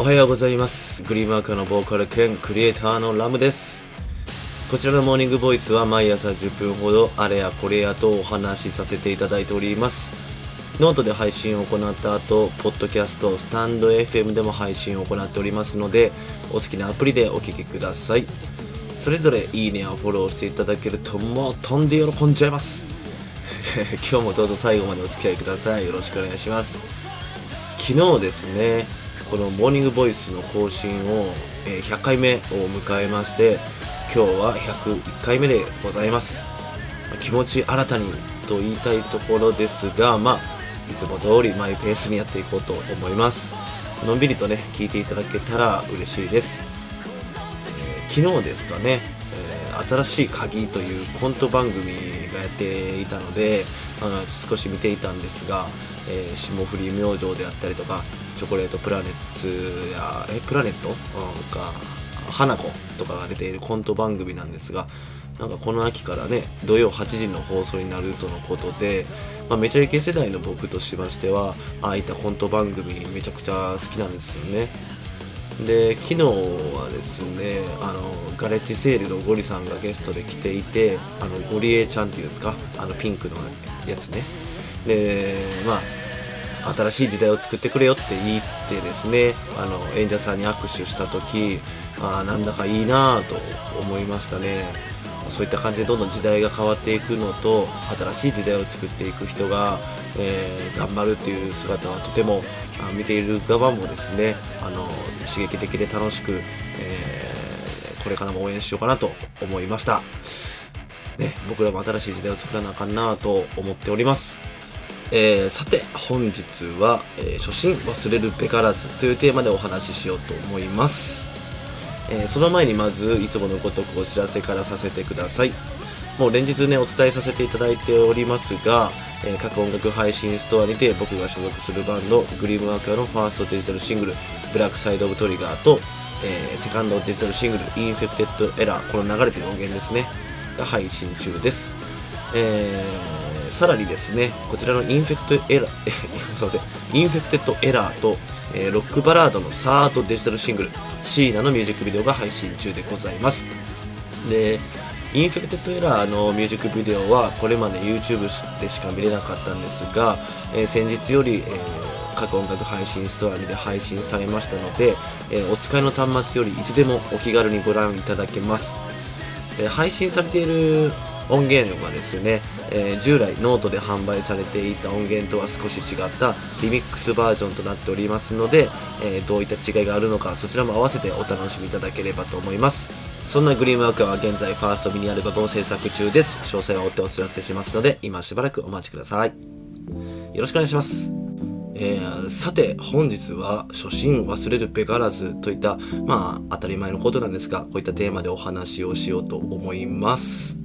おはようございますグリームワーカーのボーカル兼クリエイターのラムですこちらのモーニングボイスは毎朝10分ほどあれやこれやとお話しさせていただいておりますノートで配信を行った後、ポッドキャスト、スタンド FM でも配信を行っておりますので、お好きなアプリでお聴きください。それぞれいいねやフォローしていただけるともう飛んで喜んじゃいます。今日もどうぞ最後までお付き合いください。よろしくお願いします。昨日ですね、このモーニングボイスの更新を、え100回目を迎えまして、今日は101回目でございます。気持ち新たにと言いたいところですが、まあいつも通りマイペースにやっていこうと思いますのんびりとね聞いていただけたら嬉しいです、えー、昨日ですかね、え、新しい鍵というコント番組がやっていたのであの少し見ていたんですが、えー、霜降り明星であったりとかチョコレートプラネッツやえプラネット、うん、か花子とかが出ているコント番組なんですがなんかこの秋からね土曜8時の放送になるとのことでまあ、めちゃイケ世代の僕としましてはああいったコント番組めちゃくちゃ好きなんですよね。で昨日はですねあのガレッジセールのゴリさんがゲストで来ていてあのゴリエちゃんっていうんですか？あのピンクのやつね。でまあ新しい時代を作ってくれよって言ってですねあの演者さんに握手した時あなんだかいいなぁと思いましたね。そういった感じでどんどん時代が変わっていくのと新しい時代を作っていく人が、えー、頑張るっていう姿はとても見ている側もですねあの刺激的で楽しく、えー、これからも応援しようかなと思いました、ね、僕らも新しい時代を作らなあかんなあと思っております。えー、さて本日は、えー、初心忘れるべからずというテーマでお話ししようと思います。えー、その前にまずいつものごとくお知らせからさせてください。もう連日ねお伝えさせていただいておりますが、え、各音楽配信ストアにて僕が所属するバンドグリームワーカーのファーストデジタルシングル「ブラックサイド・オブ・トリガーと」え、セカンドデジタルシングル「インフェクテッド・エラー」この流れてる音源ですねが配信中です、えー、さらにですねこちらのインフェクトエラーすいません。インフェクテッドエラーとえー、ロックバラードのサードデジタルシングルシーナのミュージックビデオが配信中でございます。でインフェクテッドエラーのミュージックビデオはこれまで YouTube でしか見れなかったんですが、えー、先日より、えー、各音楽配信ストアで配信されましたので、えー、お使いの端末よりいつでもお気軽にご覧いただけます、え配信されている音源はですね、えー、従来ノートで販売されていた音源とは少し違ったリミックスバージョンとなっておりますので、えー、どういった違いがあるのかそちらも合わせてお楽しみいただければと思います。そんなグリームワーカーは現在ファーストミニアルバムを制作中です。詳細は追ってお知らせしますので今しばらくお待ちください。よろしくお願いします。えー、さて本日は初心忘れるべからずといったまあ当たり前のことなんですがこういったテーマでお話をしようと思います。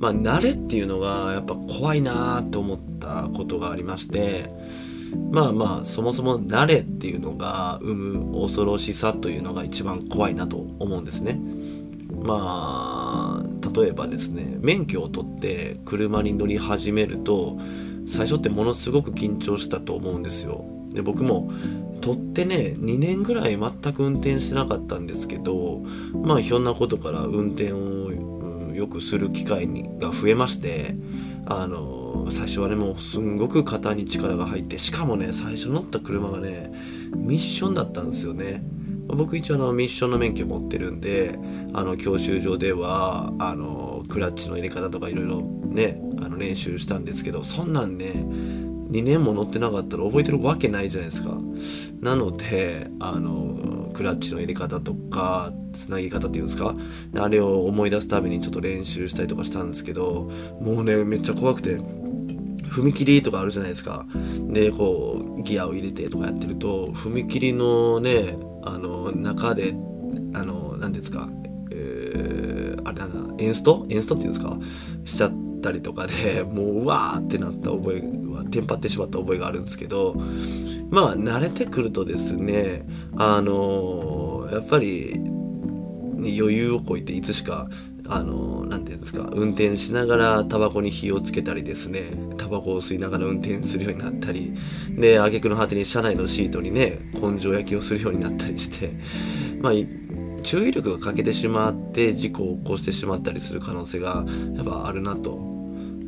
まあ、慣れっていうのがやっぱ怖いなと思ったことがありましてまあまあそもそも慣れっていうのが生む恐ろしさというのが一番怖いなと思うんですね。まあ例えばですね免許を取って車に乗り始めると最初ってものすごく緊張したと思うんですよ。で僕も取ってね2年ぐらい全く運転してなかったんですけどまあひょんなことから運転をよくする機会にが増えましてあの最初はねもうすんごく肩に力が入ってしかもね最初乗った車がねミッションだったんですよね。僕一応あのミッションの免許持ってるんであの教習所ではあのクラッチの入れ方とかいろいろねあの練習したんですけどそんなんね2年も乗ってなかったら覚えてるわけないじゃないですか。なのであのクラッチの入れ方とかつなぎ方っていうんですか？あれを思い出すためにちょっと練習したりとかしたんですけどもうねめっちゃ怖くて踏切とかあるじゃないですか。でこうギアを入れてとかやってると踏切のねあの中であの何ですか、えー、あれなんだエンスト？エンストっていうんですか？しちゃってたりとかでもううわーってなった覚えはテンパってしまった覚えがあるんですけどまあ慣れてくるとですねあのやっぱり余裕をこいていつしかああの何て言うんですか運転しながらタバコに火をつけたりですねタバコを吸いながら運転するようになったりで挙句の果てに車内のシートにね根性焼きをするようになったりしてまあ注意力が欠けてしまって事故を起こしてしまったりする可能性がやっぱあるなと。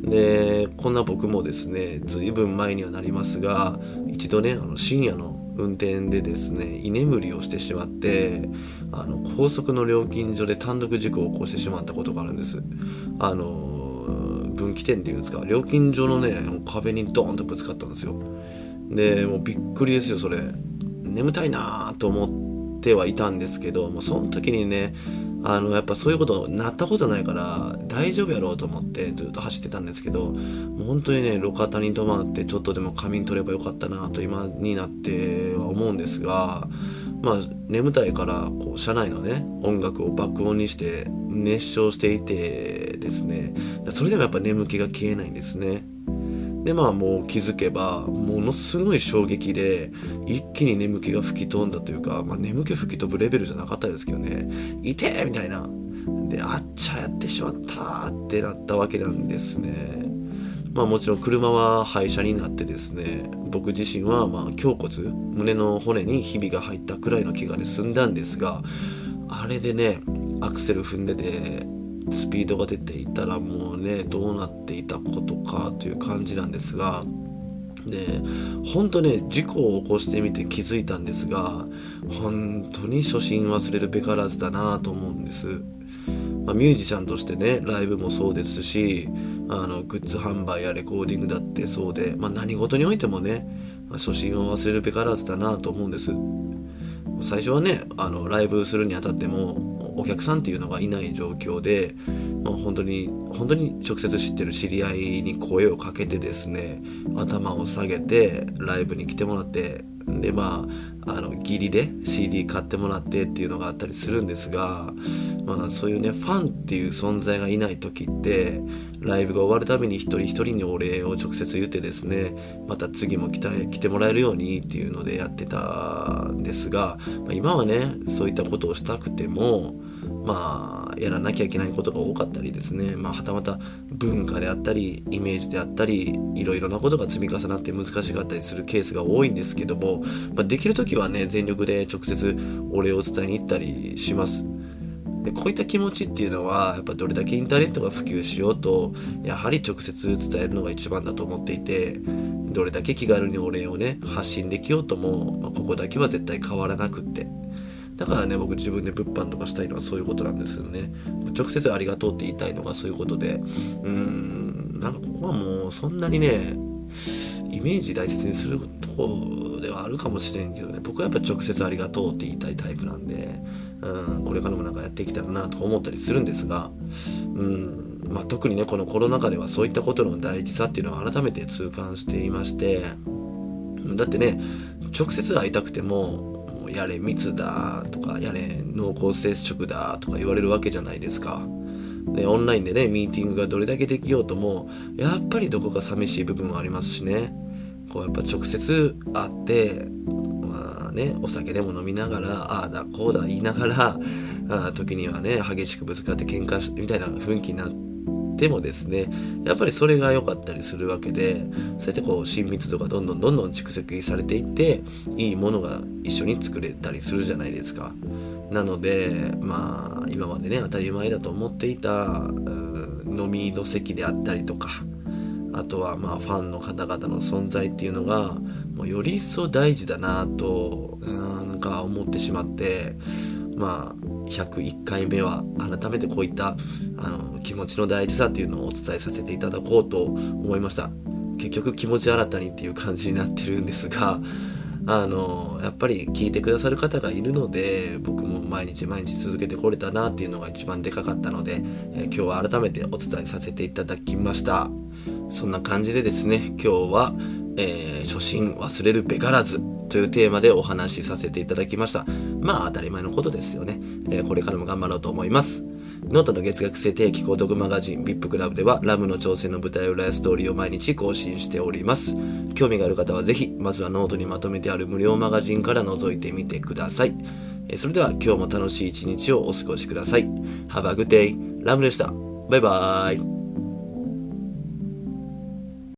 でこんな僕もですねずいぶん前にはなりますが一度ねあの深夜の運転でですね居眠りをしてしまってあの高速の料金所で単独事故を起こしてしまったことがあるんです。あの分岐点っていうんですか料金所のね壁にドーンとぶつかったんですよ。でもうびっくりですよそれ。眠たいなと思ってはいたんですけどもうその時にねあのやっぱそういうことなったことないから大丈夫やろうと思ってずっと走ってたんですけどもう本当にね路肩に止まってちょっとでも仮眠取ればよかったなと今になっては思うんですがまあ眠たいからこう車内のね音楽を爆音にして熱唱していてですねそれでもやっぱ眠気が消えないんですね。でまあもう気づけばものすごい衝撃で一気に眠気が吹き飛んだというか、まあ、眠気吹き飛ぶレベルじゃなかったですけどね「いて!」みたいなであっちゃやってしまったってなったわけなんですねまあもちろん車は廃車になってですね僕自身はまあ胸骨胸の骨にひびが入ったくらいの怪我で済んだんですがあれでねアクセル踏んでてスピードが出ていたらもうねどうなっていたことかという感じなんですがで本当ね事故を起こしてみて気づいたんですが本当に初心忘れるべからずだなと思うんです、まあ、ミュージシャンとしてねライブもそうですしあのグッズ販売やレコーディングだってそうで、まあ、何事においてもね、まあ、初心を忘れるべからずだなと思うんです。最初はねあのライブするにあたってもお客さんっていうのがいない状況で、まあ、本当に本当に直接知ってる知り合いに声をかけてですね頭を下げてライブに来てもらってでまああの義理で CD 買ってもらってっていうのがあったりするんですが、まあ、そういうねファンっていう存在がいない時ってライブが終わるたびに一人一人にお礼を直接言ってですねまた次も来た来てもらえるようにっていうのでやってたんですが、まあ、今はねそういったことをしたくてもまあやらなきゃいけないことが多かったりですね。まあはたまた文化であったりイメージであったりいろいろなことが積み重なって難しかったりするケースが多いんですけども、まあ、できる時はね全力で直接お礼を伝えに行ったりします。でこういった気持ちっていうのはやっぱどれだけインターネットが普及しようとやはり直接伝えるのが一番だと思っていてどれだけ気軽にお礼をね発信できようとも、まあ、ここだけは絶対変わらなくって。だからね僕自分で物販とかしたいのはそういうことなんですよね。直接ありがとうって言いたいのがそういうことで。うーんなんかここはもうそんなにねイメージ大切にするとこではあるかもしれんけどね。僕はやっぱ直接ありがとうって言いたいタイプなんでうんこれからもなんかやっていけたらなと思ったりするんですがうんまあ、特にねこのコロナ禍ではそういったことの大事さっていうのを改めて痛感していまして。だってね直接会いたくてもやれ密だとかやれ濃厚接触だとか言われるわけじゃないですか。でオンラインでねミーティングがどれだけできようともやっぱりどこか寂しい部分もありますしねこうやっぱ直接会ってまあねお酒でも飲みながらああだこうだ言いながらあ時にはね激しくぶつかって喧嘩みたいな雰囲気になってでもですねやっぱりそれが良かったりするわけでそうやってこう親密度がどんどんどんどん蓄積されていっていいものが一緒に作れたりするじゃないですか。なのでまあ今までね当たり前だと思っていた飲みの席であったりとかあとはまあファンの方々の存在っていうのがもうより一層大事だなとなんか思ってしまってまあ101回目は改めてこういったあの気持ちの大事さっていうのをお伝えさせていただこうと思いました。結局気持ち新たにっていう感じになってるんですがあのやっぱり聞いてくださる方がいるので僕も毎日毎日続けてこれたなっていうのが一番でかかったので、え今日は改めてお伝えさせていただきました。そんな感じでですね今日は、えー、初心忘れるべからず。というテーマでお話しさせていただきました。まあ当たり前のことですよね。えー、これからも頑張ろうと思います。ノートの月額制定期購読マガジン VIP クラブではラムの挑戦の舞台裏やストーリーを毎日更新しております。興味がある方はぜひ、まずはノートにまとめてある無料マガジンから覗いてみてくださいえ。それでは今日も楽しい一日をお過ごしください。Have a good day. ラムでした。バイバーイ。